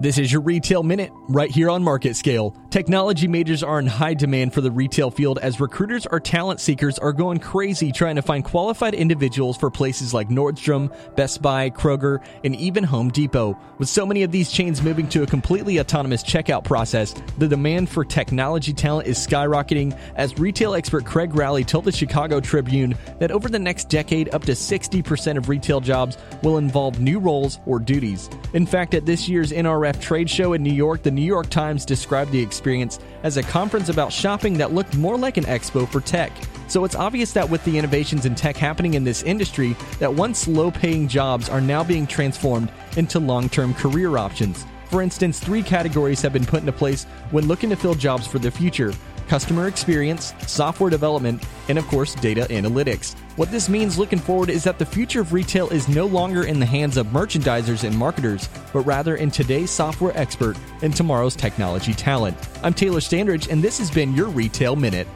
This is your Retail Minute right here on Market Scale. Technology majors are in high demand for the retail field as recruiters or talent seekers are going crazy trying to find qualified individuals for places like Nordstrom, Best Buy, Kroger, and even Home Depot. With so many of these chains moving to a completely autonomous checkout process, the demand for technology talent is skyrocketing as retail expert Craig Rowley told the Chicago Tribune that over the next decade, up to 60% of retail jobs will involve new roles or duties. In fact, at this year's NRF trade show in New York, the New York Times described the experience as a conference about shopping that looked more like an expo for tech. So it's obvious that with the innovations in tech happening in this industry, that once low-paying jobs are now being transformed into long-term career options. For instance, three categories have been put into place when looking to fill jobs for the future customer experience, software development, and of course, data analytics. What this means looking forward is that the future of retail is no longer in the hands of merchandisers and marketers, but rather in today's software expert and tomorrow's technology talent. I'm Taylor Standridge, and this has been your Retail Minute.